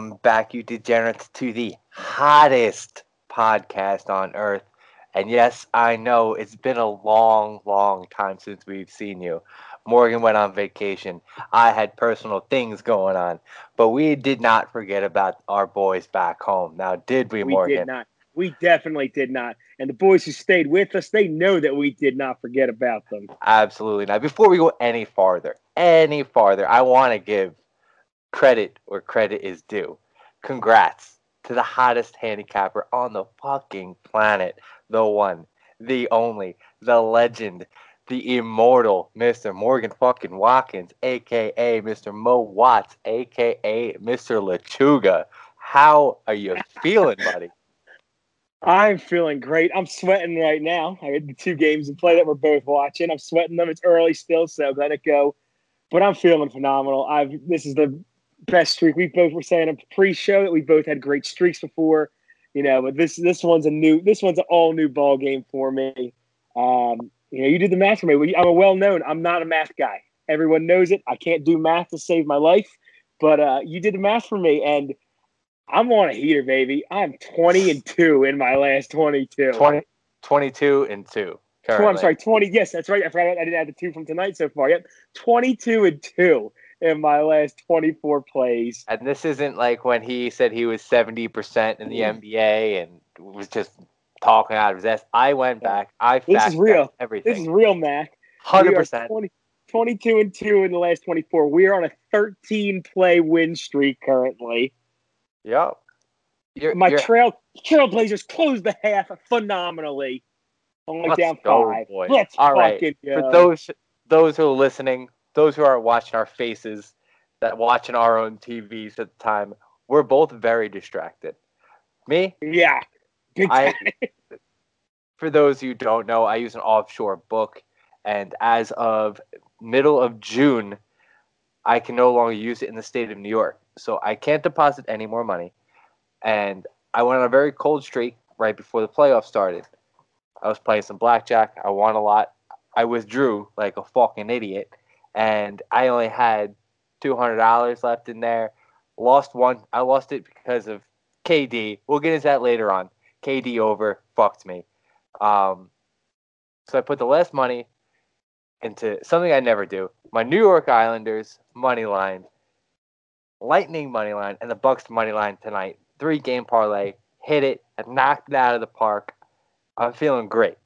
Welcome back, you degenerates, to the hottest podcast on earth. And yes, I know it's been a long, long time since we've seen you. Morgan went on vacation. I had personal things going on. But we did not forget about our boys back home. Now, did we, Morgan? We Morgan? did not. We definitely did not. And the boys who stayed with us, they know that we did not forget about them. Absolutely not. Before we go any farther, any farther, I want to give credit where credit is due. Congrats to the hottest handicapper on the fucking planet. The one, the only, the legend, the immortal Mr. Morgan fucking Watkins, aka Mr. Mo Watts, aka Mr. Lechuga. How are you feeling, buddy? I'm feeling great. I'm sweating right now. I had the two games in play that we're both watching. I'm sweating them. It's early still, so let it go. But I'm feeling phenomenal. I've this is the best streak. We both were saying a pre-show that we both had great streaks before, you know. But this this one's a new this one's an all new ball game for me. Um, you know, you did the math for me. I'm a well known. I'm not a math guy. Everyone knows it. I can't do math to save my life, but uh, you did the math for me, and I'm on a heater, baby. I'm 20 and two in my last 22. 20, 22 and 2. Tw- I'm sorry, 20. Yes, that's right. I forgot I didn't add the two from tonight so far. Yep. 22 and two in my last 24 plays. And this isn't like when he said he was 70% in the. NBA and was just talking out of his ass. I went back. I This is real. everything. This is real, Mac. 100%. 20 22 and two in the last 24. We are on a 13 play win streak currently. Yep. You're, My you're, trail Trailblazers closed the half phenomenally. Only down go, five. boys. Let's All right. for those those who are listening, those who aren't watching our faces, that watching our own TVs at the time, we're both very distracted. Me, yeah. I for those who don't know, I use an offshore book, and as of middle of June, I can no longer use it in the state of New York. So I can't deposit any more money. And I went on a very cold streak right before the playoffs started. I was playing some blackjack. I won a lot. I withdrew like a fucking idiot, and I only had two hundred dollars left in there. Lost one. I lost it because of KD. We'll get into that later on. KD over fucked me. Um, so I put the last money into something I never do. My New York Islanders money line, Lightning money line, and the Bucks money line tonight. Three game parlay. Hit it. I knocked it out of the park. I'm feeling great.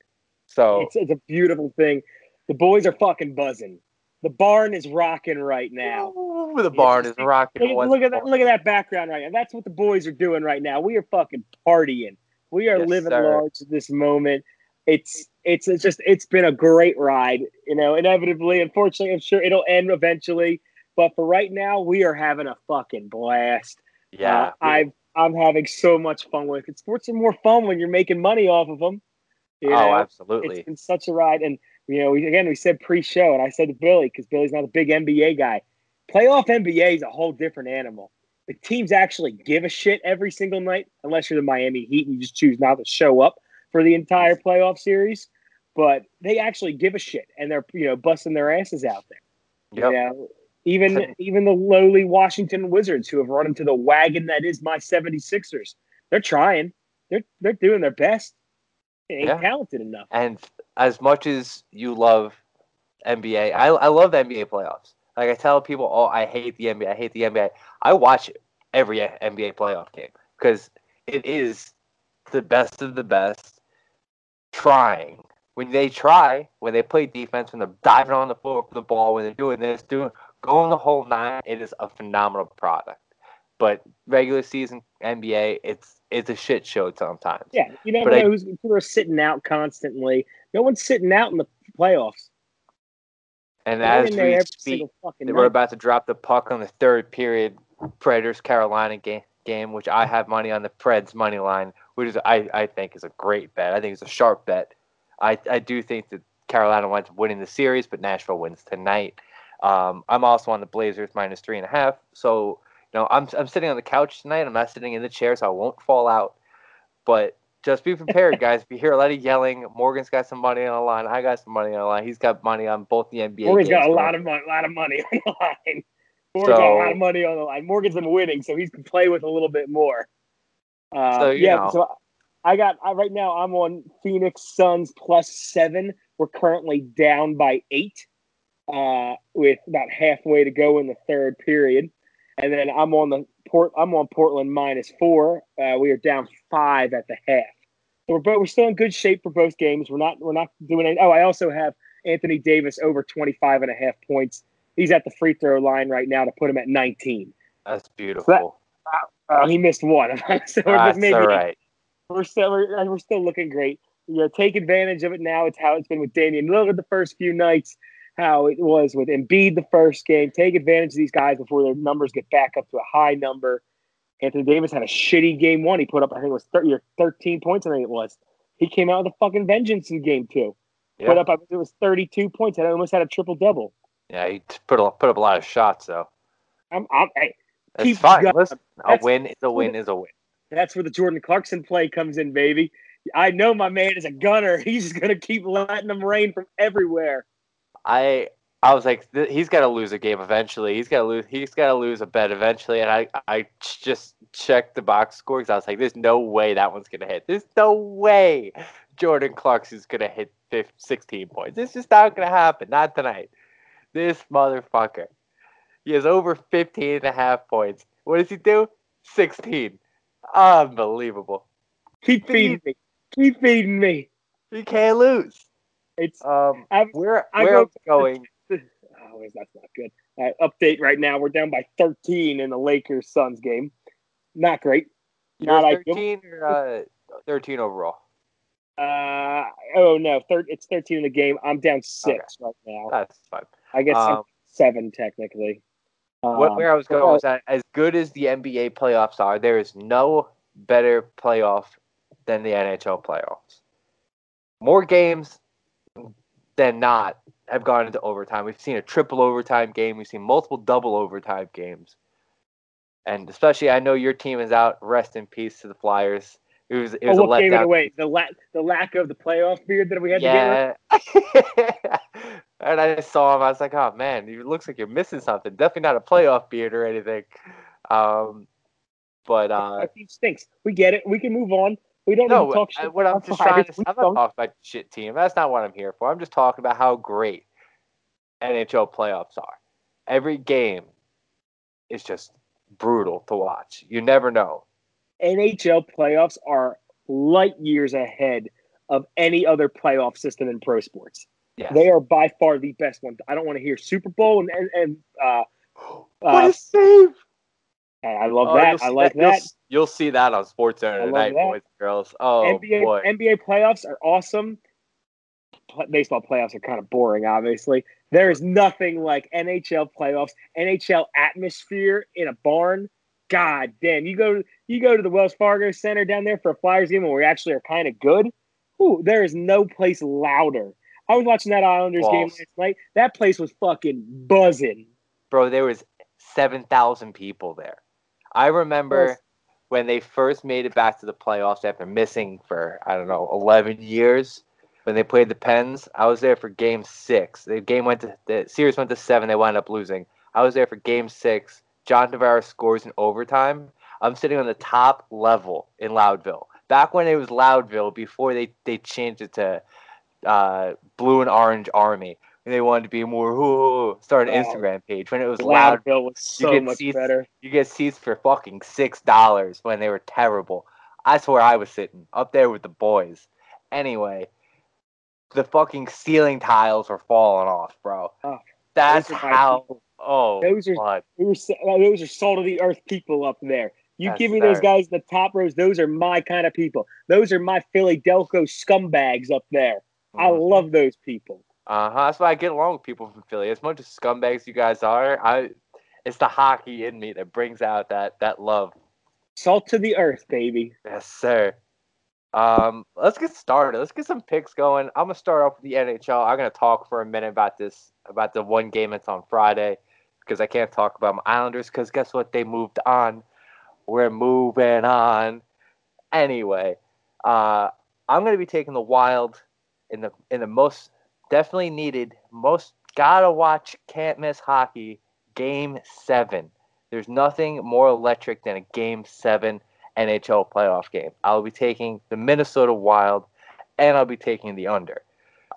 So It's, it's a beautiful thing. The boys are fucking buzzing. The barn is rocking right now. Ooh, the barn is rocking. Look, at- look at that! Look at that background right now. That's what the boys are doing right now. We are fucking partying. We are Yes, living sir. large at this moment. It's it's it's just it's been a great ride. You know, inevitably, unfortunately, I'm sure it'll end eventually. But for right now, we are having a fucking blast. Yeah. Uh, I've I'm having so much fun with it. Sports are more fun when you're making money off of them. You oh, know? absolutely. It's been such a ride. And, you know, we, again, we said pre show, and I said to Billy, because Billy's not a big NBA guy, playoff NBA is a whole different animal. The teams actually give a shit every single night, unless you're the Miami Heat and you just choose not to show up for the entire playoff series. But they actually give a shit, and they're, you know, busting their asses out there. Yep. You know, even even the lowly Washington Wizards who have run into the wagon that is my 76ers, they're trying. They're they're doing their best. Ain't Yeah. talented enough. And as much as you love NBA, I, I love the NBA playoffs. Like I tell people, oh, I hate the NBA. I hate the NBA. I watch every NBA playoff game because it is the best of the best trying. When they try, when they play defense, when they're diving on the floor for the ball, when they're doing this, doing going the whole nine, it is a phenomenal product. But regular season NBA, it's it's a shit show sometimes. Yeah, you never But I- know who's people are sitting out constantly. No one's sitting out in the playoffs. And They're as we speak, fucking We're about to drop the puck on the third period Predators Carolina game, game, which I have money on the Preds money line, which is I, I think is a great bet. I think it's a sharp bet. I, I do think that Carolina winds up winning the series, but Nashville wins tonight. Um, I'm also on the Blazers minus three and a half. So know I'm I'm sitting on the couch tonight. I'm not sitting in the chair, so I won't fall out. But just be prepared, guys. If you hear a lot of yelling, Morgan's got some money on the line. I got some money on the line. He's got money on both the NBA. Morgan's got a lot of money, lot of money on the line. Morgan's got a lot of money on the line. Morgan's been winning, so he can play with a little bit more. Uh, So, yeah, know. so I got I, right now. I'm on Phoenix Suns plus seven. We're currently down by eight, uh, with about halfway to go in the third period, and then I'm on the port. I'm on Portland minus four. Uh, we are down five at the half. So we're both, we're still in good shape for both games. We're not we're not doing any. Oh, I also have Anthony Davis over 25 and a half points. He's at the free throw line right now to put him at 19. That's beautiful. Uh, he missed one. so we're That's maybe- all right. we're still we're, we're still looking great. You know, take advantage of it now. It's how it's been with Damian Lillard the first few nights, how it was with Embiid the first game. Take advantage of these guys before their numbers get back up to a high number. Anthony Davis had a shitty game one. He put up, I think it was 30 or 13 points, I think it was. He came out with a fucking vengeance in game two. Put up, I think it was 32 points, and I almost had a triple double. yeah. He put a, put up a lot of shots, though. I'm, I'm, That's Keep fine. going. Listen, a win is a win is a win. That's where the Jordan Clarkson play comes in, baby. I know my man is a gunner. He's gonna keep letting them rain from everywhere. I I was like, th- he's got to lose a game eventually. He's got to lose. He's got to lose a bet eventually. And I I just checked the box score because I was like, there's no way that one's gonna hit. There's no way Jordan Clarkson's gonna hit 15, 16 points. It's just not gonna happen. Not tonight. This motherfucker. He has over 15 and a half points. What does he do? 16. Unbelievable. Keep feeding me. Keep feeding me. He can't lose. It's Um, I'm, where I where go I'm going? oh, that's not good. Uh, update right now. We're down by 13 in the Lakers Suns game. Not great. You're Not 13 or uh, 13 overall. Uh oh no, third. It's 13 in the game. I'm down six right now. That's fine. I guess Um, seven technically. what, Um, where I was going was that as good as the NBA playoffs are, there is no better playoff than the NHL playoffs. More games than not have gone into overtime. We've seen a triple overtime game. We've seen multiple double overtime games. And especially, I know your team is out. Rest in peace to the Flyers. It was it oh, was a what gave it letdown. away? The lack the lack of the playoff beard that we had to get. rid Yeah. and I saw him. I was like, oh man, it looks like you're missing something. Definitely not a playoff beard or anything. Um, but uh, Our team stinks. We get it. We can move on. We don't no, to talk shit. what I'm just trying to, I'm not talking about shit team. That's not what I'm here for. I'm just talking about how great NHL playoffs are. Every game is just brutal to watch. You never know. NHL playoffs are light years ahead of any other playoff system in pro sports. Yes. They are by far the best one. I don't want to hear Super Bowl and and, and uh, what uh, a save! And I love Oh, that. you'll I like You'll, that. you'll see that on Sports Center tonight, that. boys and girls. Oh NBA boy. NBA playoffs are awesome. Baseball playoffs are kind of boring, obviously. There is nothing like NHL playoffs, NHL atmosphere in a barn. God damn, you go you go to the Wells Fargo Center down there for a Flyers game where we actually are kind of good. Ooh, there is no place louder. I was watching that Islanders game last night. That place was fucking buzzing. bro there was 7000 people there i remember Yes. when they first made it back to the playoffs after missing for i don't know 11 years when they played the pens i was there for game six. The game went to the series went to seven they wound up losing. I was there for game six. John tavares scores in overtime. I'm sitting on the top level in loudville. Back when it was loudville before they, they changed it to uh, blue and orange army and they wanted to be more ooh, start an Oh. Instagram page when it was loud. Loudville was so get much seats- better. You get seats for fucking six dollars when they were terrible. That's where I was sitting up there with the boys. Anyway, the fucking ceiling tiles were falling off, bro. Oh, That's Those are my how. Oh, Those are- God. Those are, those are salt of the earth people up there. You give me those guys in the top rows, those are my kind of people. Those are my Philly Delco scumbags up there. I Mhm. love those people. Uh huh. That's why I get along with people from Philly. As much as scumbags you guys are, I. It's the hockey in me that brings out that that love. Salt to the earth, baby. Yes, sir. Um, let's get started. Let's get some picks going. I'm gonna start off with the NHL. I'm gonna talk for a minute about this, about the one game that's on Friday, because I can't talk about my Islanders. Because guess what? They moved on. We're moving on. Anyway, uh, I'm gonna be taking the Wild in the in the most definitely needed, most gotta watch, can't miss hockey Game Seven. There's nothing more electric than a Game Seven NHL playoff game. I'll be taking the Minnesota Wild, and I'll be taking the under.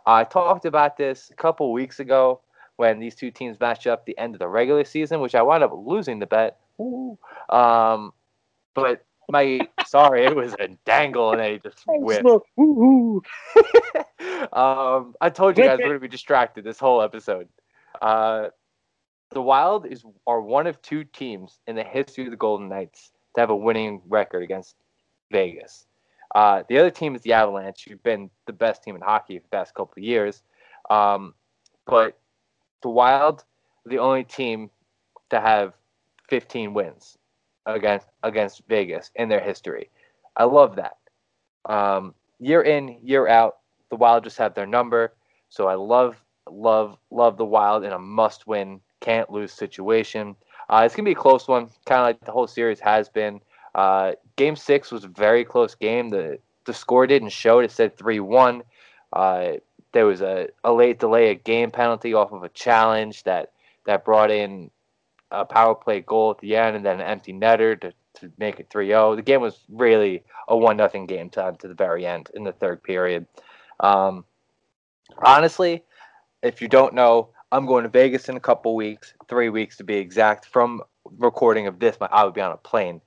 I talked about this a couple weeks ago when these two teams matched up the end of the regular season, which I wound up losing the bet. Um, but my sorry, it was a dangle and then he just whipped. um, I told you guys we're gonna be distracted this whole episode. Uh, the Wild is are one of two teams in the history of the Golden Knights to have a winning record against Vegas. Uh, the other team is the Avalanche, who've been the best team in hockey for the past couple of years. Um, but the Wild, the only team to have 15 wins against against Vegas in their history. I love that. Um, year in, year out, the Wild just have their number. So I love, love, love the Wild in a must-win, can't lose situation. Uh, it's gonna be a close one, kind of like the whole series has been. Uh, game six was a very close game. The the score didn't show it. It said three one. Uh, there was a, a late delay, a game penalty off of a challenge that that brought in a power play goal at the end and then an empty netter to, to make it 3-0. The game was really a one nothing game to, to the very end in the third period. Um, honestly, if you don't know, I'm going to Vegas in a couple weeks, three weeks to be exact. From recording of this, my I would be on a plane.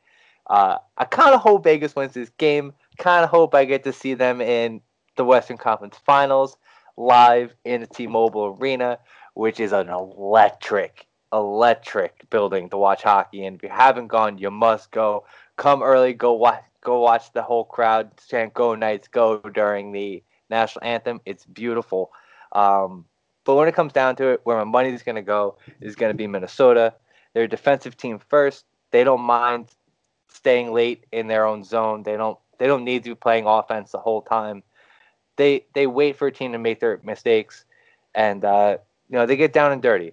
Uh, I kind of hope Vegas wins this game. Kind of hope I get to see them in the Western Conference Finals live in the T-Mobile Arena, which is an electric, electric building to watch hockey. And if you haven't gone, you must go. Come early, go watch, go watch the whole crowd chant "Go Knights, Go" during the national anthem. It's beautiful. Um, but when it comes down to it, where my money is going to go is going to be Minnesota. They're a defensive team first. They don't mind staying late in their own zone. They don't they don't need to be playing offense the whole time. They they wait for a team to make their mistakes, and uh, you know they get down and dirty.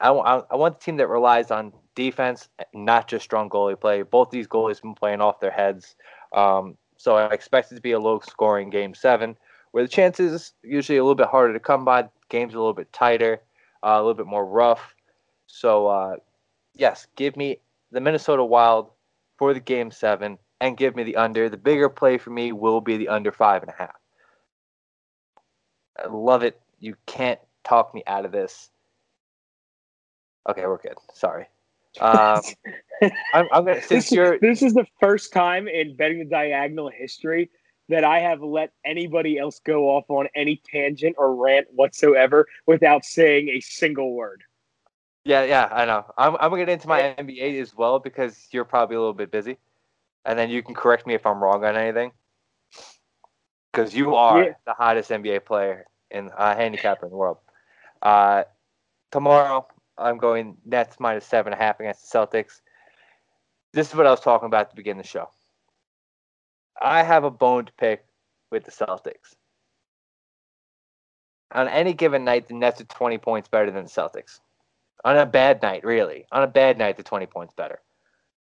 I, want the team that relies on defense, not just strong goalie play. Both these goalies have been playing off their heads, um, so I expect it to be a low scoring game seven, where the chances usually a little bit harder to come by. Game's a little bit tighter, uh, a little bit more rough. So uh, yes, give me the Minnesota Wild for the game seven and give me the under. The bigger play for me will be the under five and a half. I love it. You can't talk me out of this. Okay, we're good. Sorry. Um, I'm, I'm, gonna since this, you're this is the first time in betting the diagonal history that I have let anybody else go off on any tangent or rant whatsoever without saying a single word. Yeah, yeah, I know. I'm I'm gonna get into my NBA as well because you're probably a little bit busy, and then you can correct me if I'm wrong on anything. Because you are Yeah. the hottest NBA player in uh, handicapper in the world. Uh, tomorrow I'm going Nets minus seven and a half against the Celtics. This is what I was talking about the beginning of the show. I have a bone to pick with the Celtics. On any given night, the Nets are 20 points better than the Celtics. On a bad night, really. On a bad night, they're 20 points better.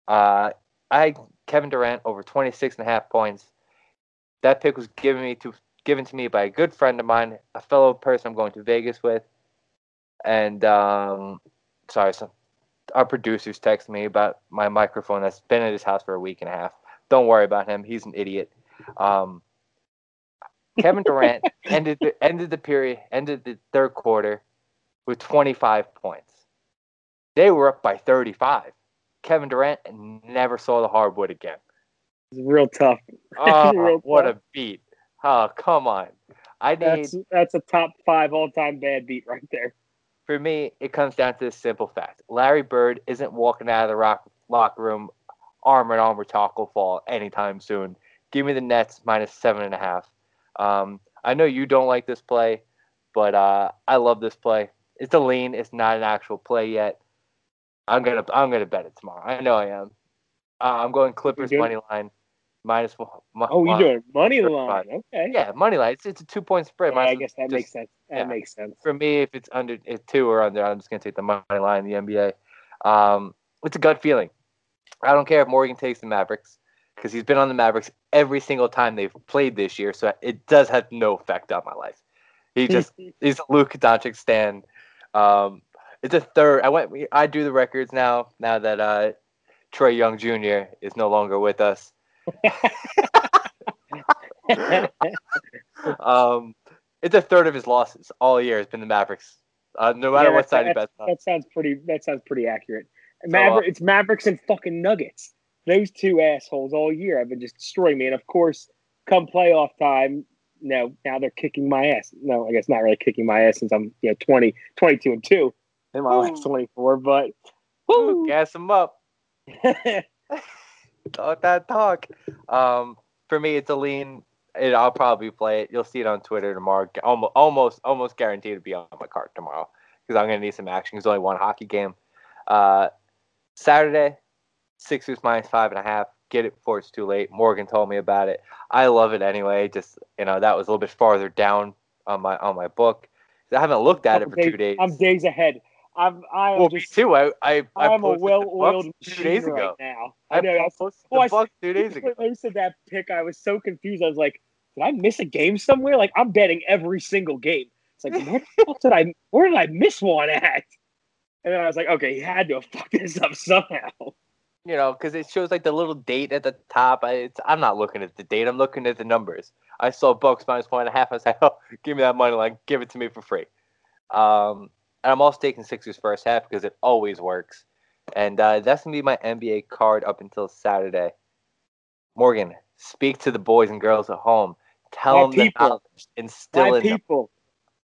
Uh, I Kevin Durant over 26 and a half points. That pick was given me to given to me by a good friend of mine, a fellow person I'm going to Vegas with, and um, sorry, some our producers texted me about my microphone that's been at his house for a week and a half. Don't worry about him; he's an idiot. Um, Kevin Durant ended the, ended the period, ended the third quarter with 25 points. They were up by 35. Kevin Durant never saw the hardwood again. It's real tough. Oh, Real what tough. a beat! Oh, come on. I need That's that's a top five all time bad beat right there. For me, it comes down to this simple fact: Larry Bird isn't walking out of the rock, locker room arm in arm with Taco Fall anytime soon. Give me the Nets minus seven and a half. Um, I know you don't like this play, but uh, I love this play. It's a lean. It's not an actual play yet. I'm gonna I'm gonna bet it tomorrow. I know I am. Uh, I'm going Clippers money line minus. one- Oh, you one- doing money line? Okay. Yeah, money line. It's, it's a two point spread. Yeah, I guess that just- makes sense. That yeah. makes sense. for me, if it's under if two or under, I'm just gonna take the money line in the NBA. Um, it's a gut feeling. I don't care if Morgan takes the Mavericks because he's been on the Mavericks every single time they've played this year, so it does have no effect on my life. He just he's a Luka Doncic stan. Um, It's a third. I went. I do the records now. Now that uh, Trae Young Jr. is no longer with us. Um, it's a third of his losses all year It's been the Mavericks. Uh, no matter Yeah, what side he that- bets on. That sounds pretty. That sounds pretty accurate. So, uh, it's Mavericks and fucking Nuggets. Those two assholes all year have been just destroying me. And of course, come playoff time, no, now they're kicking my ass. No, I guess not really kicking my ass since I'm you know 20, 22 and two in my last twenty four. But Woo, woo. gas them up. Talk that talk. Um, for me, it's a lean. It, I'll probably play it. You'll see it on Twitter tomorrow. Almost, almost, almost guaranteed to be on my card tomorrow because I'm gonna need some action. There's only one hockey game. Uh, Saturday, Sixers minus five and a half. Get it before it's too late. Morgan told me about it. I love it anyway. Just you know, that was a little bit farther down on my on my book. I haven't looked at it for two days. I'm days ahead. I'm I am well, me too. I I, I I'm a well-oiled two machine days right ago. now. I, know. I, posted well, I the Bucks two days ago. when I said that pick, I was so confused. I was like, did I miss a game somewhere? Like I'm betting every single game. It's like where did I where did I miss one at? And then I was like, okay, he had to have fucked this up somehow. you know, because it shows like the little date at the top. I, it's, I'm not looking at the date. I'm looking at the numbers. I saw Bucks minus one and a half. I was like, oh, give me that money line. Give it to me for free. Um, and I'm also taking Sixers first half because it always works. And uh, that's gonna be my NBA card up until Saturday. Morgan, speak to the boys and girls at home. Tell My them the people. knowledge. Instill My in them. people,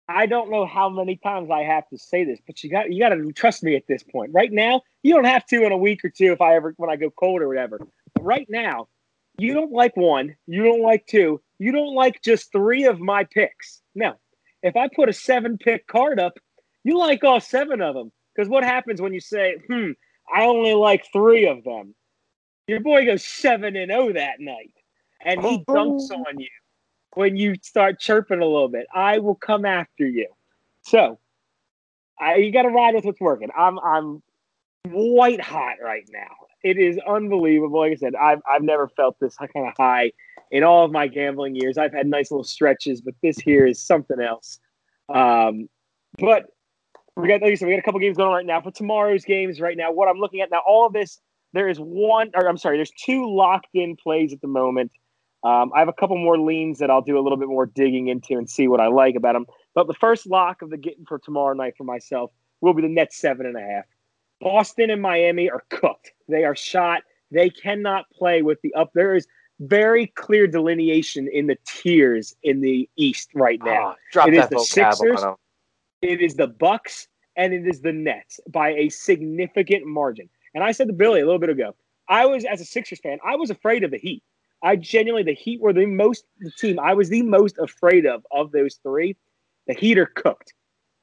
I don't know how many times I have to say this, but you got you got to trust me at this point. Right now, you don't have to in a week or two if I ever when I go cold or whatever. But right now, you don't like one, you don't like two, you don't like just three of my picks. No, if I put a seven pick card up, you like all seven of them. Because what happens when you say, "Hmm, I only like three of them"? Your boy goes seven and zero that night, and he dunks on you when you start chirping a little bit. I will come after you. So, I, you got to ride with what's working. I'm I'm white hot right now. It is unbelievable. Like I said, I've I've never felt this kind of high in all of my gambling years. I've had nice little stretches, but this here is something else. Um, but we got like I said, we got a couple games going on right now. For tomorrow's games, right now, what I'm looking at now, all of this, there is one, or I'm sorry, there's two locked in plays at the moment. Um, I have a couple more leans that I'll do a little bit more digging into and see what I like about them. But the first lock of the getting for tomorrow night for myself will be the Nets seven and a half. Boston and Miami are cooked. They are shot. They cannot play with the up. There is very clear delineation in the tiers in the East right now. Drop It is the Sixers. It is the Bucks and it is the Nets by a significant margin. And I said to Billy a little bit ago, I was as a Sixers fan, I was afraid of the Heat. I genuinely the Heat were the most the team I was the most afraid of of those three. The Heat are cooked.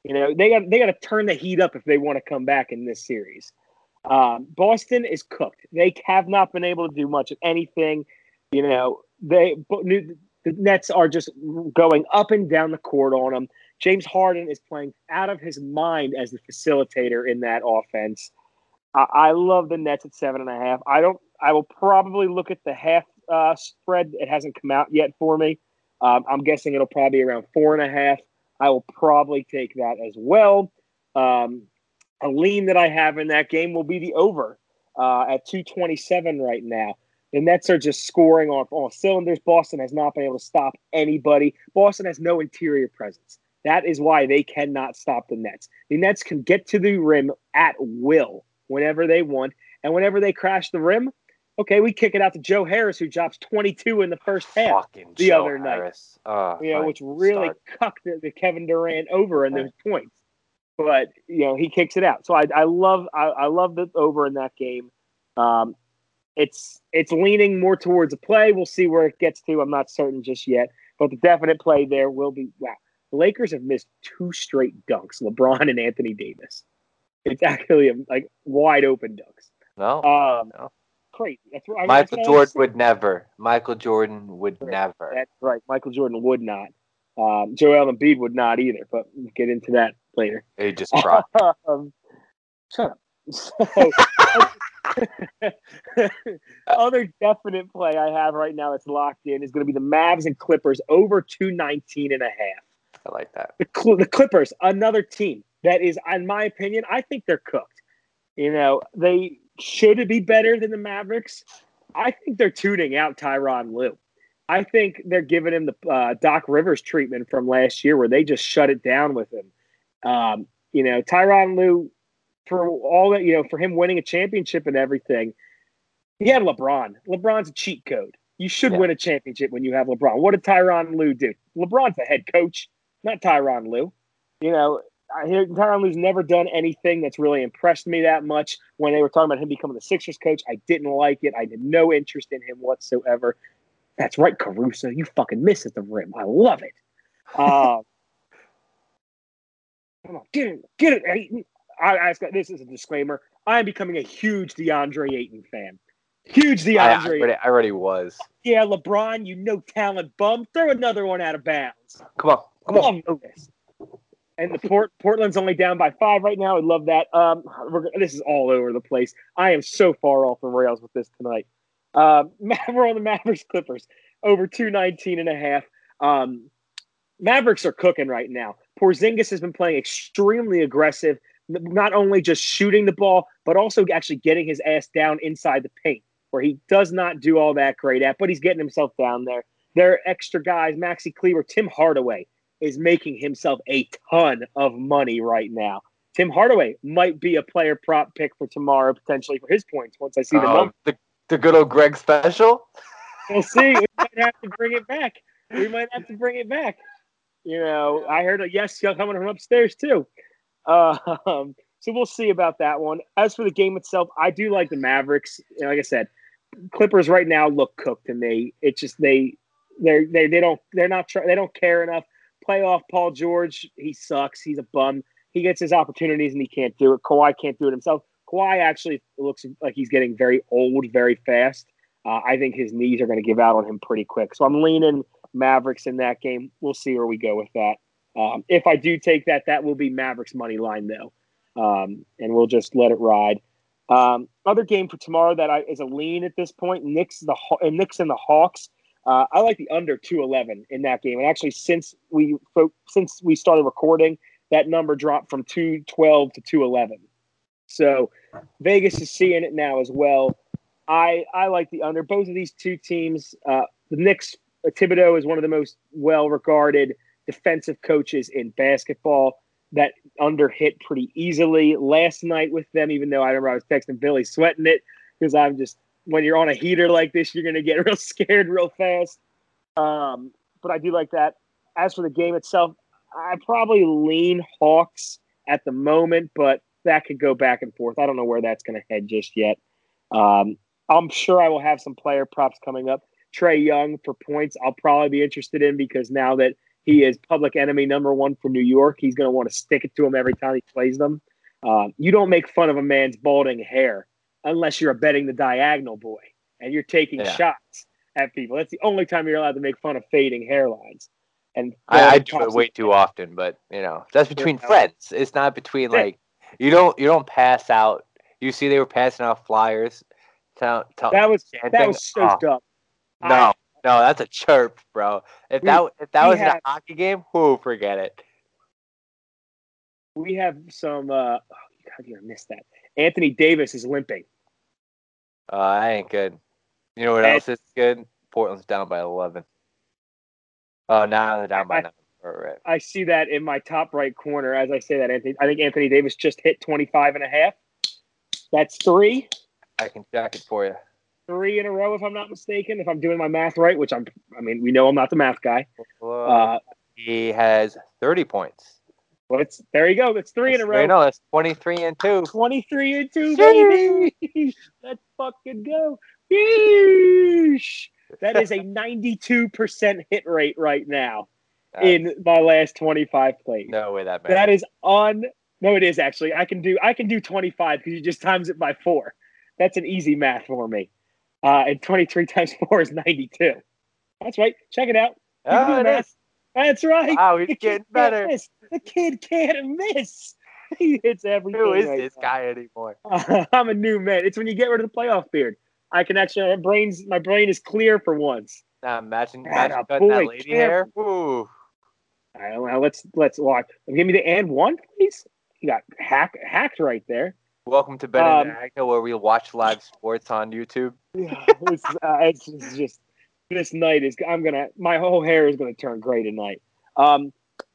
You know they got they got to turn the Heat up if they want to come back in this series. Um, Boston is cooked. They have not been able to do much of anything. You know they the Nets are just going up and down the court on them. James Harden is playing out of his mind as the facilitator in that offense. I, I love the Nets at seven and a half. I don't. I will probably look at the half uh, spread. It hasn't come out yet for me. Um, I'm guessing it'll probably be around four and a half. I will probably take that as well. Um, a lean that I have in that game will be the over uh, at 227 right now. The Nets are just scoring off on all cylinders. Boston has not been able to stop anybody. Boston has no interior presence. That is why they cannot stop the Nets. The Nets can get to the rim at will whenever they want. And whenever they crash the rim, okay, we kick it out to Joe Harris, who drops 22 in the first half, Fucking the Joe other night. Harris. Oh, you know, which really start. cucked the, the Kevin Durant over in those points. But you know, he kicks it out. So I, I love I, I love the over in that game. Um, it's it's leaning more towards a play. We'll see where it gets to. I'm not certain just yet, but the definite play there will be wow. The Lakers have missed two straight dunks, LeBron and Anthony Davis. It's actually a, like wide open dunks. No. Um, No. crazy. That's right. Michael that's what I was Jordan would never. Michael Jordan would Right. never. That's right. Michael Jordan would not. Um, Joel Embiid would not either. But we'll get into that later. He just cried. um, shut up. So, other definite play I have right now that's locked in is going to be the Mavs and Clippers over 219 and a half. I like that. The, Cl- the Clippers, another team. that is, in my opinion, I think they're cooked. You know, they should be better than the Mavericks. I think they're tuning out Tyronn Lue. I think they're giving him the uh, Doc Rivers treatment from last year, where they just shut it down with him. Um, you know, Tyronn Lue, for all that, you know, for him winning a championship and everything, he had LeBron. LeBron's a cheat code. You should yeah. win a championship when you have LeBron. What did Tyronn Lue do? LeBron's the head coach, not Tyronn Lue. You know, I hear Tyronn Lue's never done anything that's really impressed me that much. When they were talking about him becoming the Sixers coach, I didn't like it. I had no interest in him whatsoever. That's right, Caruso. You fucking miss at the rim. I love it. Uh, come on, get it, get it, Ayton. I, I, this is a disclaimer. I am becoming a huge DeAndre Ayton fan. Huge DeAndre. I, I, already, I already was. Yeah, LeBron, you no talent bum. Throw another one out of bounds. Come on, come on. And the Port Portland's only down by five right now. I love that. Um, this is all over the place. I am so far off the rails with this tonight. Uh, we're on the Mavericks Clippers over 219 and a half. Um, Mavericks are cooking right now. Porzingis has been playing extremely aggressive, not only just shooting the ball, but also actually getting his ass down inside the paint, where he does not do all that great at, but he's getting himself down there. There are extra guys, Maxi Kleber, Tim Hardaway is making himself a ton of money right now. Tim Hardaway might be a player prop pick for tomorrow, potentially for his points once I see the uh, The, the good old Greg special? We'll see. we might have to bring it back. We might have to bring it back. You know, I heard a yes coming from upstairs too. Uh, um, so we'll see about that one. As for the game itself, I do like the Mavericks. You know, like I said, Clippers right now look cooked to me. It's just they they they they don't they're not they don't care enough. Playoff Paul George, he sucks. He's a bum. He gets his opportunities and he can't do it. Kawhi can't do it himself. Kawhi actually looks like he's getting very old very fast. Uh, I think his knees are going to give out on him pretty quick. So I'm leaning Mavericks in that game. We'll see where we go with that. Um, if I do take that, that will be Mavericks money line though, um, and we'll just let it ride. Um, other game for tomorrow that I, is a lean at this point. Knicks the uh, Knicks and the Hawks. Uh, I like the under two eleven in that game. And actually, since we since we started recording, that number dropped from two twelve to two eleven. So Vegas is seeing it now as well. I I like the under. Both of these two teams, uh, the Knicks. Uh, Thibodeau is one of the most well regarded defensive coaches in basketball. That under hit pretty easily last night with them. Even though I remember I was texting Billy sweating it because I'm just when you're on a heater like this, you're going to get real scared real fast. Um, but I do like that. As for the game itself, I probably lean Hawks at the moment, but that could go back and forth. I don't know where that's going to head just yet. Um, I'm sure I will have some player props coming up. Trae Young for points, I'll probably be interested in because now that he is public enemy number one for New York, he's going to want to stick it to him every time he plays them. Uh, you don't make fun of a man's balding hair unless you're a betting the diagonal boy and you're taking yeah. shots at people. That's the only time you're allowed to make fun of fading hairlines. And I, I do it way too often, but you know that's between yeah. friends. It's not between like you don't you don't pass out. You see, they were passing out flyers Tell, tell, that was chanting. that was so oh. dumb. No, I, no, that's a chirp, bro. If we, that if that was have, a hockey game, who forget it. We have some. uh oh, God, you missed that. Anthony Davis is limping. Uh, I ain't good. You know what and, else is good? Portland's down by eleven. Oh, now they're down by I, nine. Right. I see that in my top right corner. As I say that, Anthony, I think Anthony Davis just hit 25 and a half. That's three. I can check it for you. Three in a row, if I'm not mistaken. If I'm doing my math right, which I'm, I mean, we know I'm not the math guy. Uh, he has 30 points. Well, it's there you go. That's three that's in a row. No, that's 23 and two. 23 and two, baby. Let's fucking go. Yeesh. That is a 92% hit rate right now that's, in my last 25 plays. No way that bad. That is on. No, it is actually. I can do. I can do 25 because you just times it by four. That's an easy math for me. Uh, and 23 times 4 is 92. That's right. Check it out. Oh, it. That's right. Wow, he's getting better. The kid can't miss. He hits everything. Who is right this now. guy anymore? Uh, I'm a new man. It's when you get rid of the playoff beard. I can actually my brains my brain is clear for once. Now imagine, imagine cutting that lady hair. Ooh. All right, well, let's let's watch. Give me the and one, please. You got hack, hacked right there. Welcome to Ben Um, and Agno, where we watch live sports on YouTube. Yeah, it's, uh, it's, it's just this night is. I'm gonna. My whole hair is gonna turn gray tonight. Um,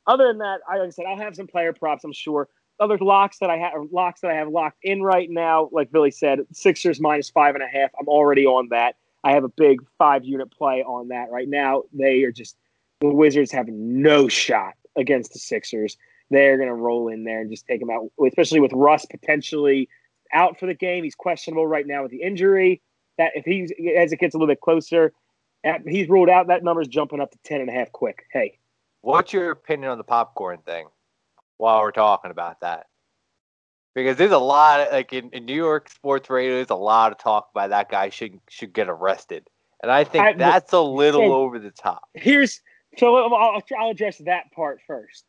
other than that, I like I said, I'll have some player props. I'm sure. Other locks that I have locks that I have locked in right now, like Billy said, Sixers minus five and a half. I'm already on that. I have a big five unit play on that right now. They are just the Wizards have no shot against the Sixers. They're going to roll in there and just take them out, especially with Russ potentially out for the game. He's questionable right now with the injury. That if he's as it gets a little bit closer, he's ruled out. That number's jumping up to ten and a half quick. Hey, What's your opinion on the popcorn thing? While we're talking about that, because there's a lot of, like in, in New York sports radio, there's a lot of talk about that guy should should get arrested, and I think I- that's a little over the top. here's so I'll, I'll, I'll address that part first.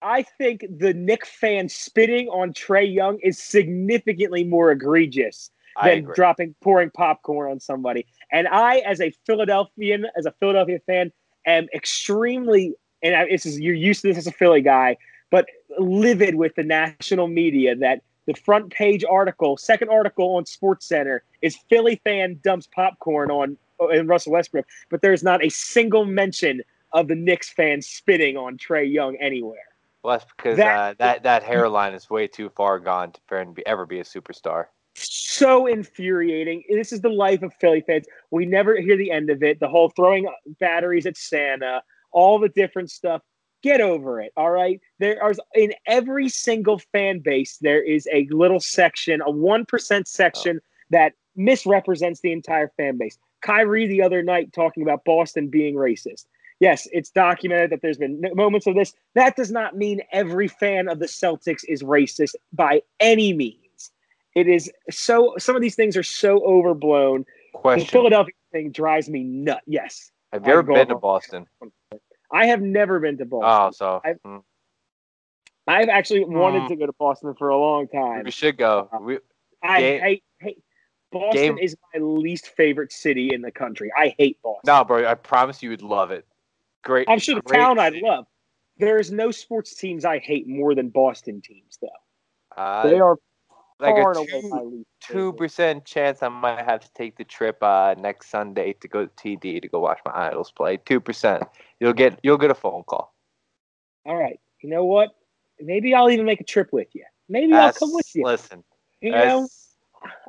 I think the Knick fan spitting on Trae Young is significantly more egregious than dropping pouring popcorn on somebody. And I, as a Philadelphian, as a Philadelphia fan, am extremely and I, this you're used to this as a Philly guy, but livid with the national media that the front page article, second article on Sports Center, is Philly fan dumps popcorn on in Russell Westbrook, but there's not a single mention of the Knicks fan spitting on Trae Young anywhere. Well, that's because That- uh, that that hairline is way too far gone to for him to be, ever be a superstar. so infuriating. This is the life of Philly fans. We never hear the end of it. The whole throwing batteries at Santa, all the different stuff. Get over it. All right. There are in every single fan base, there is a little section, a 1% section that misrepresents the entire fan base. Kyrie the other night talking about Boston being racist. Yes, it's documented that there's been moments of this. That does not mean every fan of the Celtics is racist by any means. It is so. Some of these things are so overblown. Question. The Philadelphia thing drives me nuts. Yes, Have you ever I've gone been to on- Boston? I have never been to Boston. Oh, so I've- mm, I've actually wanted Mm. to go to Boston for a long time. we should go. We, I Game- hate, hate Boston Game- is my least favorite city in the country. I hate Boston. no, bro. I promise you would love it. Great. I'm sure the town I'd love. There is no sports teams I hate more than Boston teams, though. Uh, They are like a two, two percent chance I might have to take the trip uh, next Sunday to go to TD to go watch my idols play. Two percent. You'll get you'll get a phone call. All right. You know what? Maybe I'll even make a trip with you. Maybe I'll come with you. Listen, You know,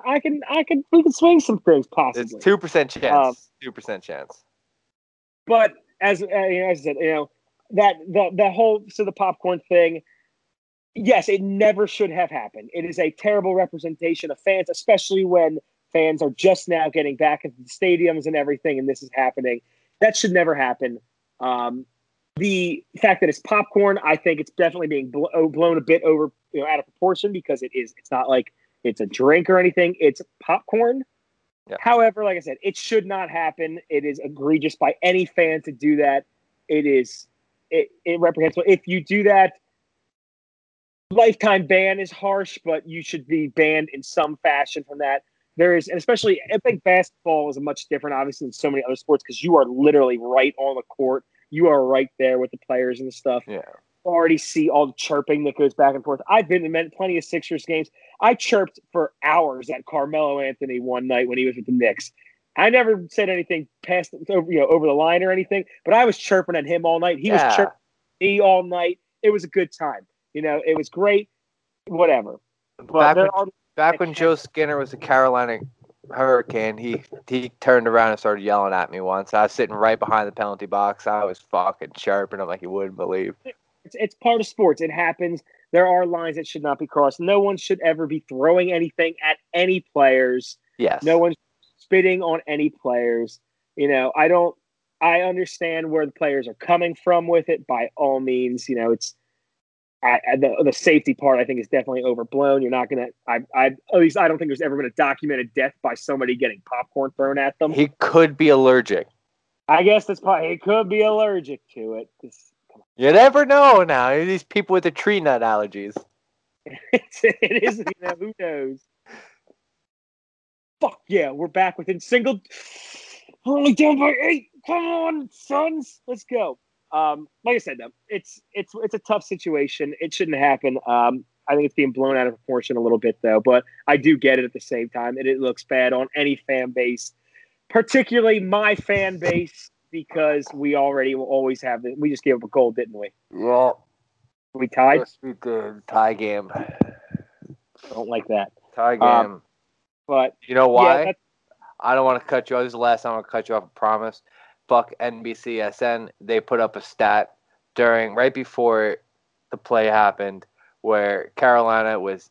I can, I can, we can swing some things it's possibly. two percent Um, chance. Two percent chance. but as uh, you know, as I said, you know that the the whole so the popcorn thing. Yes, it never should have happened. It is a terrible representation of fans, especially when fans are just now getting back into the stadiums and everything, and this is happening. That should never happen. Um, the fact that it's popcorn, I think it's definitely being bl- oh, blown a bit over, you know, out of proportion because it is. It's not like it's a drink or anything. It's popcorn. Yeah. However, like I said, it should not happen. It is egregious by any fan to do that. It is it, it reprehensible. If you do that, lifetime ban is harsh, but you should be banned in some fashion from that. There is, and especially I think basketball is a much different, obviously, than so many other sports because you are literally right on the court. You are right there with the players and stuff Yeah. already see all the chirping that goes back and forth. I've been in plenty of Sixers games. I chirped for hours at Carmelo Anthony one night when he was with the Knicks. I never said anything past over you know over the line or anything, but I was chirping at him all night. He Yeah. was chirping me all night. It was a good time. You know, it was great. Whatever. But Back when, are back when Joe Skinner was a Carolina Hurricane, he he turned around and started yelling at me once. I was sitting right behind the penalty box. I was fucking chirping him like you wouldn't believe. it's, it's part of sports. It happens. There are lines that should not be crossed. No one should ever be throwing anything at any players. Yes. No one's spitting on any players. You know, I don't. I understand where the players are coming from with it. By all means, you know, it's I, I, the the safety part. I think is definitely overblown. You're not gonna. I, I at least I don't think there's ever been a documented death by somebody getting popcorn thrown at them. He could be allergic. I guess that's probably he could be allergic to it. You never know now. These people with the tree nut allergies. It is. You know, who knows? Fuck yeah, we're back within single. We're only down by eight. Come on, Suns, let's go. Um, like I said, though, it's it's it's a tough situation. It shouldn't happen. Um, I think it's being blown out of proportion a little bit though. But I do get it at the same time, and it looks bad on any fan base, particularly my fan base, because we already will always have it. We just gave up a goal, didn't we? Yeah. We tied. Yes, we did. Tie game. Don't like that. Tie game. Um, But you know why? that's- I don't want to cut you off. This is the last time I'm going to cut you off, I promise. Fuck NBCSN. They put up a stat during, right before the play happened, where Carolina was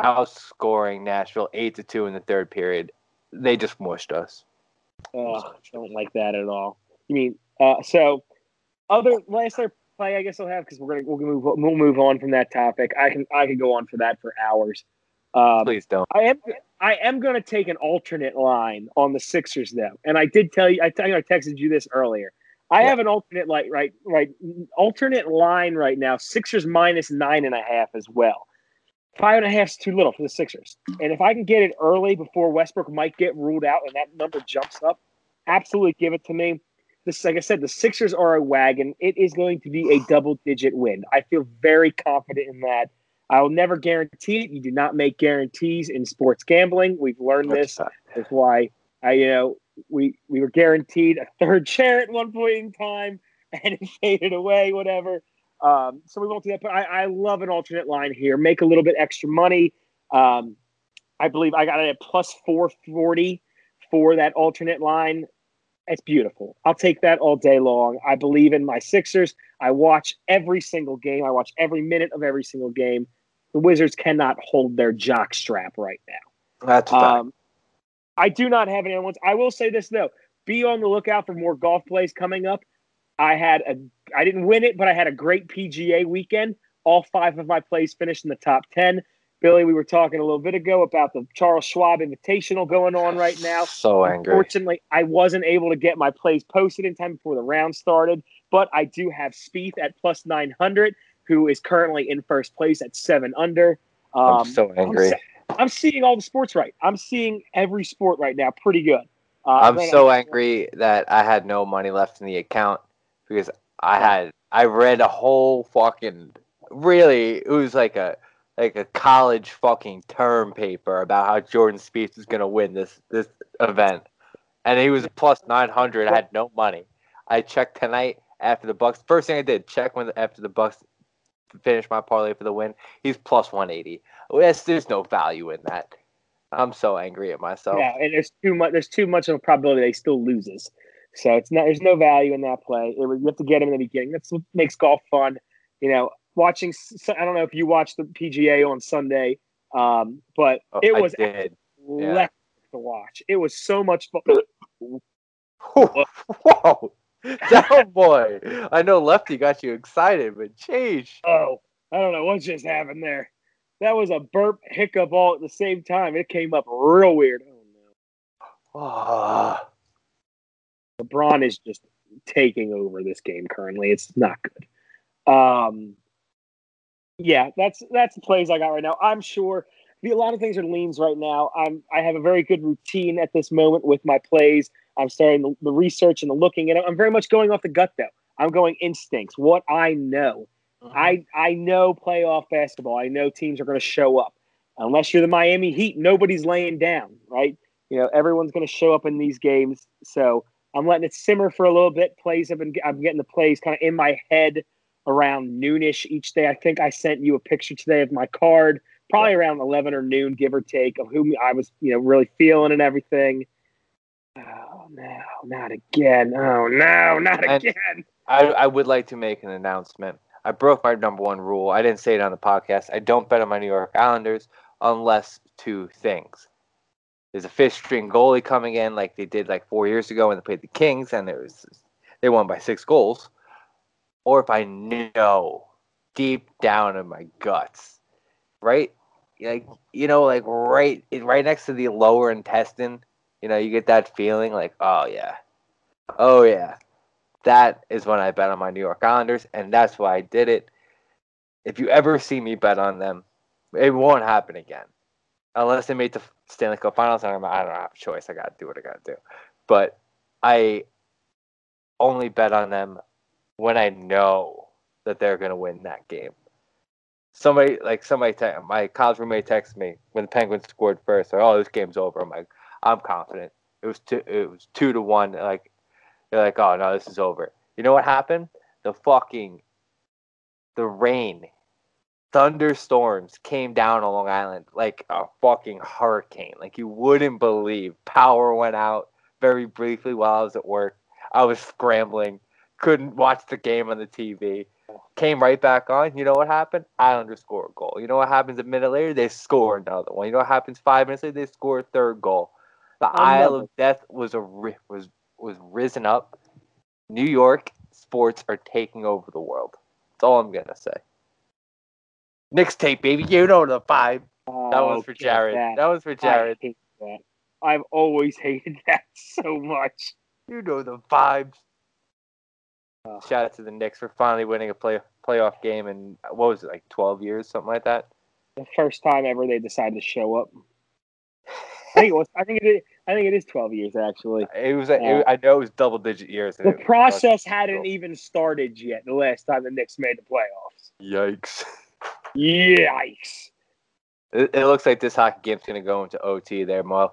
outscoring Nashville 8 to 2 in the third period. They just mushed us. Oh, don't like that at all. You mean uh, so? Other last other play, I guess I'll have because we're gonna we'll move we'll move on from that topic. I can I can go on for that for hours. Um, Please don't. I am I am going to take an alternate line on the Sixers though, and I did tell you I, tell you I texted you this earlier. I Yeah. have an alternate like right right alternate line right now. Sixers minus nine and a half as well. Five and a half is too little for the Sixers, and if I can get it early before Westbrook might get ruled out and that number jumps up, absolutely give it to me. This, like I said, the Sixers are a wagon. It is going to be a double-digit win. I feel very confident in that. I will never guarantee it. You do not make guarantees in sports gambling. We've learned this. That's why I, you know, we we were guaranteed a third chair at one point in time, and it faded away. Whatever. Um, so we won't do that. But I, I love an alternate line here. Make a little bit extra money. Um, I believe I got it at plus four forty for that alternate line. It's beautiful. I'll take that all day long. I believe in my Sixers. I watch every single game. I watch every minute of every single game. The Wizards cannot hold their jock strap right now. That's. Um, I do not have any other ones. I will say this though: be on the lookout for more golf plays coming up. I had a, I didn't win it, but I had a great PGA weekend. All five of my plays finished in the top ten. Billy, we were talking a little bit ago about the Charles Schwab Invitational going on right now. So angry. Unfortunately, I wasn't able to get my plays posted in time before the round started, but I do have Spieth at plus 900, who is currently in first place at seven under. Um, I'm so angry. se- I'm seeing all the sports right. I'm seeing every sport right now pretty good. Uh, I'm so I- angry that I had no money left in the account because I had I read a whole fucking really it was like a like a college fucking term paper about how Jordan Spieth is gonna win this this event, and he was plus nine hundred. I had no money. I checked tonight after the Bucks. First thing I did check when after the Bucks finished my parlay for the win. He's plus one eighty. There's, there's no value in that. I'm so angry at myself. Yeah, and there's too much. There's too much of a probability that he still loses. So it's not. There's no value in that play. It, was- you have to get him in the beginning. That's what makes golf fun. You know, watching. I don't know if you watched the PGA on Sunday, um, but Oh, it was did. electric to watch. It was so much fun. Whoa, down boy! I know Lefty got you excited, but jeez. Oh, I don't know what just happened there. That was a burp hiccup all at the same time. It came up real weird. Oh no. Ah, LeBron is just taking over this game currently. It's not good. Um, yeah, that's that's the plays I got right now. I'm sure a lot of things are leans right now. I'm I have a very good routine at this moment with my plays. I'm starting the, the research and the looking, and I'm very much going off the gut though. I'm going instincts, what I know. Uh-huh. I I know playoff basketball. I know teams are going to show up. Unless you're the Miami Heat, nobody's laying down, right? You know, everyone's going to show up in these games. So I'm letting it simmer for a little bit. Plays have been I'm getting the plays kind of in my head around noonish each day. I think I sent you a picture today of my card, probably around 11 or noon, give or take, of whom I was, you know, really feeling and everything. Oh no, not again! Oh no, not And- again! I, I would like to make an announcement. I broke my number one rule. I didn't say it on the podcast. I don't bet on my New York Islanders unless two things. There's a fifth string goalie coming in like they did like four years ago when they played the Kings and there was they won by six goals. Or if I know deep down in my guts, right? Like you know, like right right next to the lower intestine, you know, you get that feeling like, oh yeah. Oh yeah that is when I bet on my New York Islanders, and that's why I did it. If you ever see me bet on them, it won't happen again, unless they make the Stanley Cup Finals. And I'm, I don't have a choice. I got to do what I got to do. But I only bet on them when I know that they're going to win that game. somebody like somebody te- my college roommate texted me when the Penguins scored first. Like, oh, this game's over. I'm like, I'm confident. It was two. It was two to one. Like they're like, oh no, this is over. You know what happened? The fucking the rain, thunderstorms came down on Long Island like a fucking hurricane. Like you wouldn't believe. Power went out very briefly while I was at work. I was scrambling, couldn't watch the game on the TV. Came right back on. You know what happened? Islanders score a goal. You know what happens a minute later? They score another one. You know what happens five minutes later? They score a third goal. The Isle of Death was a was was risen up. New York sports are taking over the world. That's all I'm gonna say. Knicks tape, baby. You know the vibe. Oh, That was for Jared. That. That was for Jared. I. I've always hated that so much. You know the vibes. Ugh. Shout out to the Knicks for finally winning a play playoff game in what was it like twelve years, something like that. The first time ever they decided to show up. I think it was. I think it is. I think it is twelve years actually. It was. it, I know it was double digit years. The process hadn't even started yet. The last time the Knicks made the playoffs. Yikes! Yikes! It, it looks like this hockey game's gonna go into OT there, Mo.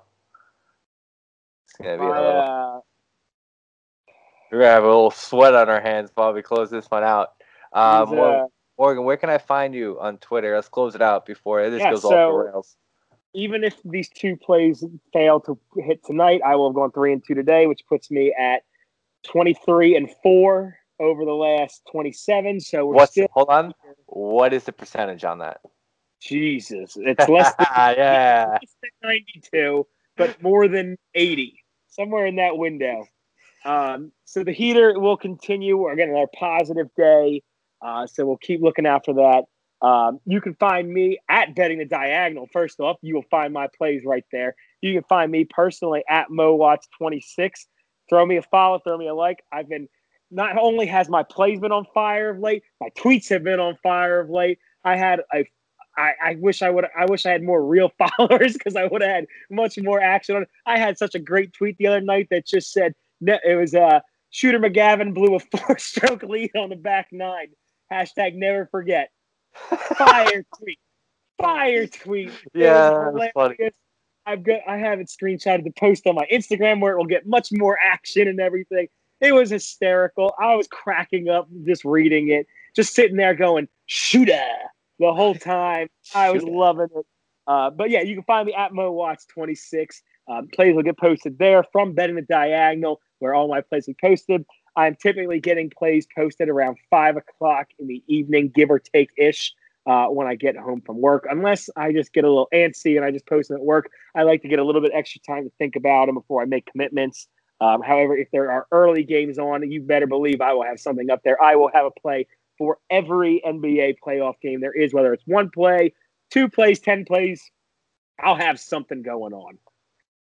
It's gonna be a little. uh, We're gonna have a little sweat on our hands while we close this one out. Uh, Morgan, uh, Morgan, where can I find you on Twitter? Let's close it out before this Yeah, goes off so- the rails. Even if these two plays fail to hit tonight, I will have gone three and two today, which puts me at twenty three and four over the last twenty seven. So we're What's still hold on? What is the percentage on that? Jesus. It's less than yeah. less than 92, but more than 80, somewhere in that window. Um, so the heater will continue. We're getting our positive day. Uh, so we'll keep looking out for that. Um, you can find me at Betting the Diagonal. First off, you will find my plays right there. You can find me personally at MoWatts26. Throw me a follow, throw me a like. I've been not only has my plays been on fire of late, my tweets have been on fire of late. I had a I, I wish I would. I wish I had more real followers because I would have had much more action on it. I had such a great tweet the other night that just said it was uh, Shooter McGavin blew a four-stroke lead on the back nine. Hashtag never forget. Fire tweet. Fire tweet. Yeah, that's funny. I've got. I have it screenshotted to post on my Instagram where it will get much more action and everything. It was hysterical. I was cracking up just reading it, just sitting there going shooter the whole time. I was loving it. Uh, but yeah, you can find me at MoWatch26. Um, plays will get posted there from Betting the Diagonal, where all my plays are posted. I'm typically getting plays posted around five o'clock in the evening, give or take ish, uh, when I get home from work. Unless I just get a little antsy and I just post them at work, I like to get a little bit extra time to think about them before I make commitments. Um, however, if there are early games on, you better believe I will have something up there. I will have a play for every NBA playoff game there is, whether it's one play, two plays, 10 plays. I'll have something going on.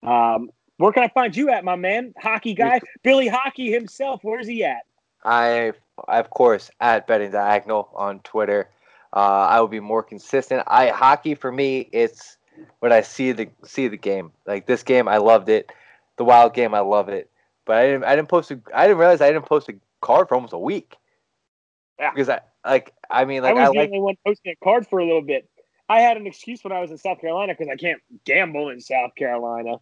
Um, where can I find you at, my man? Hockey guy, Billy Hockey himself. Where's he at? I, I of course at betting diagonal on Twitter. Uh, I will be more consistent. I hockey for me, it's when I see the see the game. Like this game, I loved it. The wild game, I love it. But I didn't I didn't post a I didn't realize I didn't post a card for almost a week. Yeah. Because I like I mean like I I, was the like only one posting a card for a little bit. I had an excuse when I was in South Carolina because I can't gamble in South Carolina.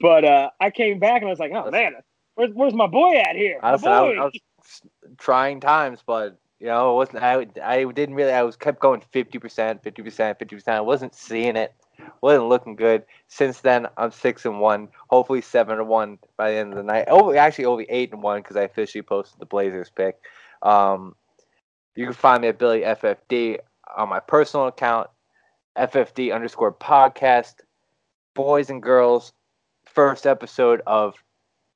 But uh, I came back and I was like, oh man, where's, where's my boy at here? My I was, I was. I was trying times, but you know, it wasn't I? I didn't really. I was kept going fifty percent, fifty percent, fifty percent. I wasn't seeing it. wasn't looking good. Since then, I'm six and one. Hopefully, seven and one by the end of the night. Oh, actually, only eight and one because I officially posted the Blazers pick. Um, you can find me at Billy FFD on my personal account, FFD underscore podcast. Boys and girls, first episode of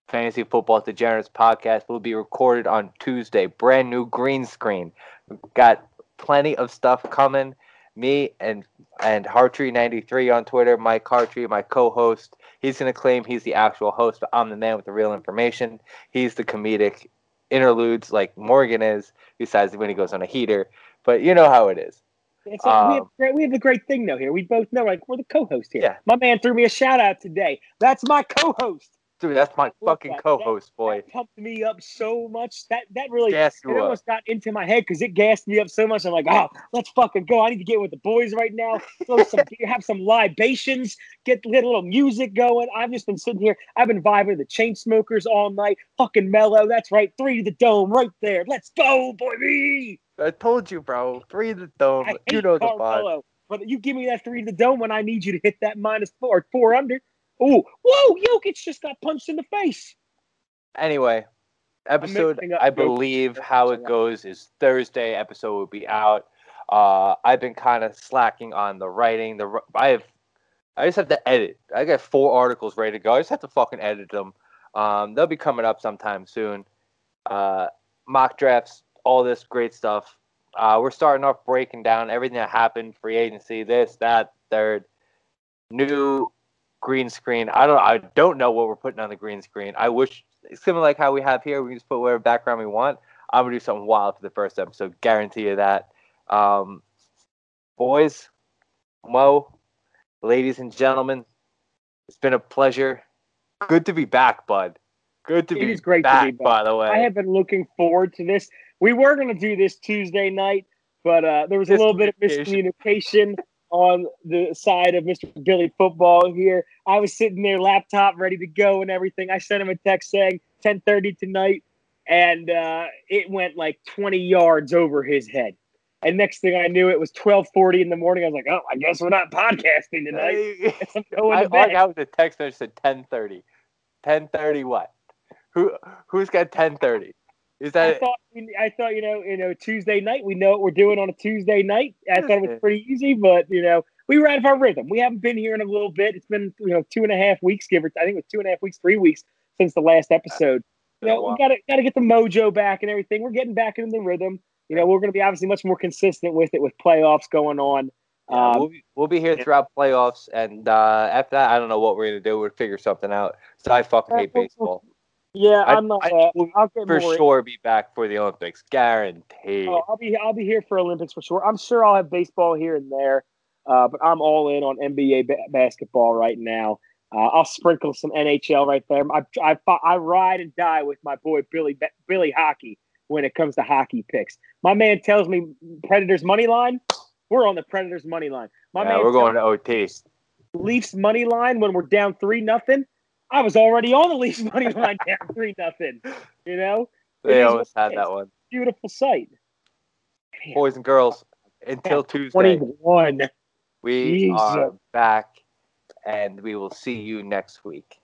Fantasy Football Degenerates podcast will be recorded on Tuesday. Brand new green screen. We've got plenty of stuff coming. Me and and Hartree93 on Twitter, Mike Hartree, my co-host. He's gonna claim he's the actual host, but I'm the man with the real information. He's the comedic interludes like Morgan is, besides when he goes on a heater. But you know how it is. It's like, we, have Um, great, we have a great thing though here. We both know like we're the co-host here. Yeah. My man threw me a shout out today. That's my co-host. Dude, that's my fucking that. co-host, boy. That pumped me up so much. That that really it up. almost got into my head because it gassed me up so much. I'm like, oh, let's fucking go. I need to get with the boys right now. Throw some, have some libations. Get, get a little music going. I've just been sitting here. I've been vibing with the Chainsmokers all night. Fucking mellow. That's right. Three to the dome right there. Let's go, boy. I told you, bro. Three the dome. You know the vibe. But you give me that three to the dome when I need you to hit that minus four, four under. Oh, whoa! Jokic just got punched in the face. Anyway, episode I believe how it goes is Thursday. Episode will be out. Uh, I've been kind of slacking on the writing. The I have, I just have to edit. I got four articles ready to go. I just have to fucking edit them. Um, they'll be coming up sometime soon. Uh, mock drafts, all this great stuff. Uh, we're starting off breaking down everything that happened, free agency, this, that, third, new green screen. I don't, I don't know what we're putting on the green screen. I wish it's similar like how we have here, we can just put whatever background we want. I'm gonna do something wild for the first episode, guarantee you that. Um, boys, Mo, ladies and gentlemen, it's been a pleasure. Good to be back, bud. Good to It be is great to be back. by the way. I have been looking forward to this. We were going to do this Tuesday night, but uh, there was a little bit of miscommunication on the side of Mr. Billy Football here. I was sitting there, laptop ready to go and everything. I sent him a text saying 10:30 tonight, and uh, it went like 20 yards over his head. And next thing I knew, it was 12:40 in the morning. I was like, "Oh, I guess we're not podcasting tonight." I'm going I to bed. how the text message said 10:30. 10:30 what? Who who's got 10:30? Is I thought I thought you know you know Tuesday night. We know what we're doing on a Tuesday night. I thought it was pretty easy, but you know we were out of our rhythm. We haven't been here in a little bit. It's been you know two and a half weeks, give or I think it was two and a half weeks, three weeks since the last episode. You know we got to got to get the mojo back and everything. We're getting back into the rhythm. You know we're going to be obviously much more consistent with it with playoffs going on. Yeah, Um, we'll, be, we'll be here throughout playoffs, and uh, after that, I don't know what we're gonna do. We'll figure something out. So I fucking hate baseball. Yeah, I- I'm not. I uh, will For sure, be back for the Olympics, guaranteed. Oh, I'll be I'll be here for Olympics for sure. I'm sure I'll have baseball here and there, uh, but I'm all in on NBA ba- basketball right now. Uh, I'll sprinkle some NHL right there. I, I I ride and die with my boy Billy Billy Hockey when it comes to hockey picks. My man tells me Predators money line. We're on the Predators money line. My yeah, man we're going to OT. Leafs money line when we're down three nothing. I was already on the Leafs money line down three nothing. You know, They almost had that one. beautiful sight. Man, Boys and girls, until Tuesday, 21. we Jesus. are back, and we will see you next week.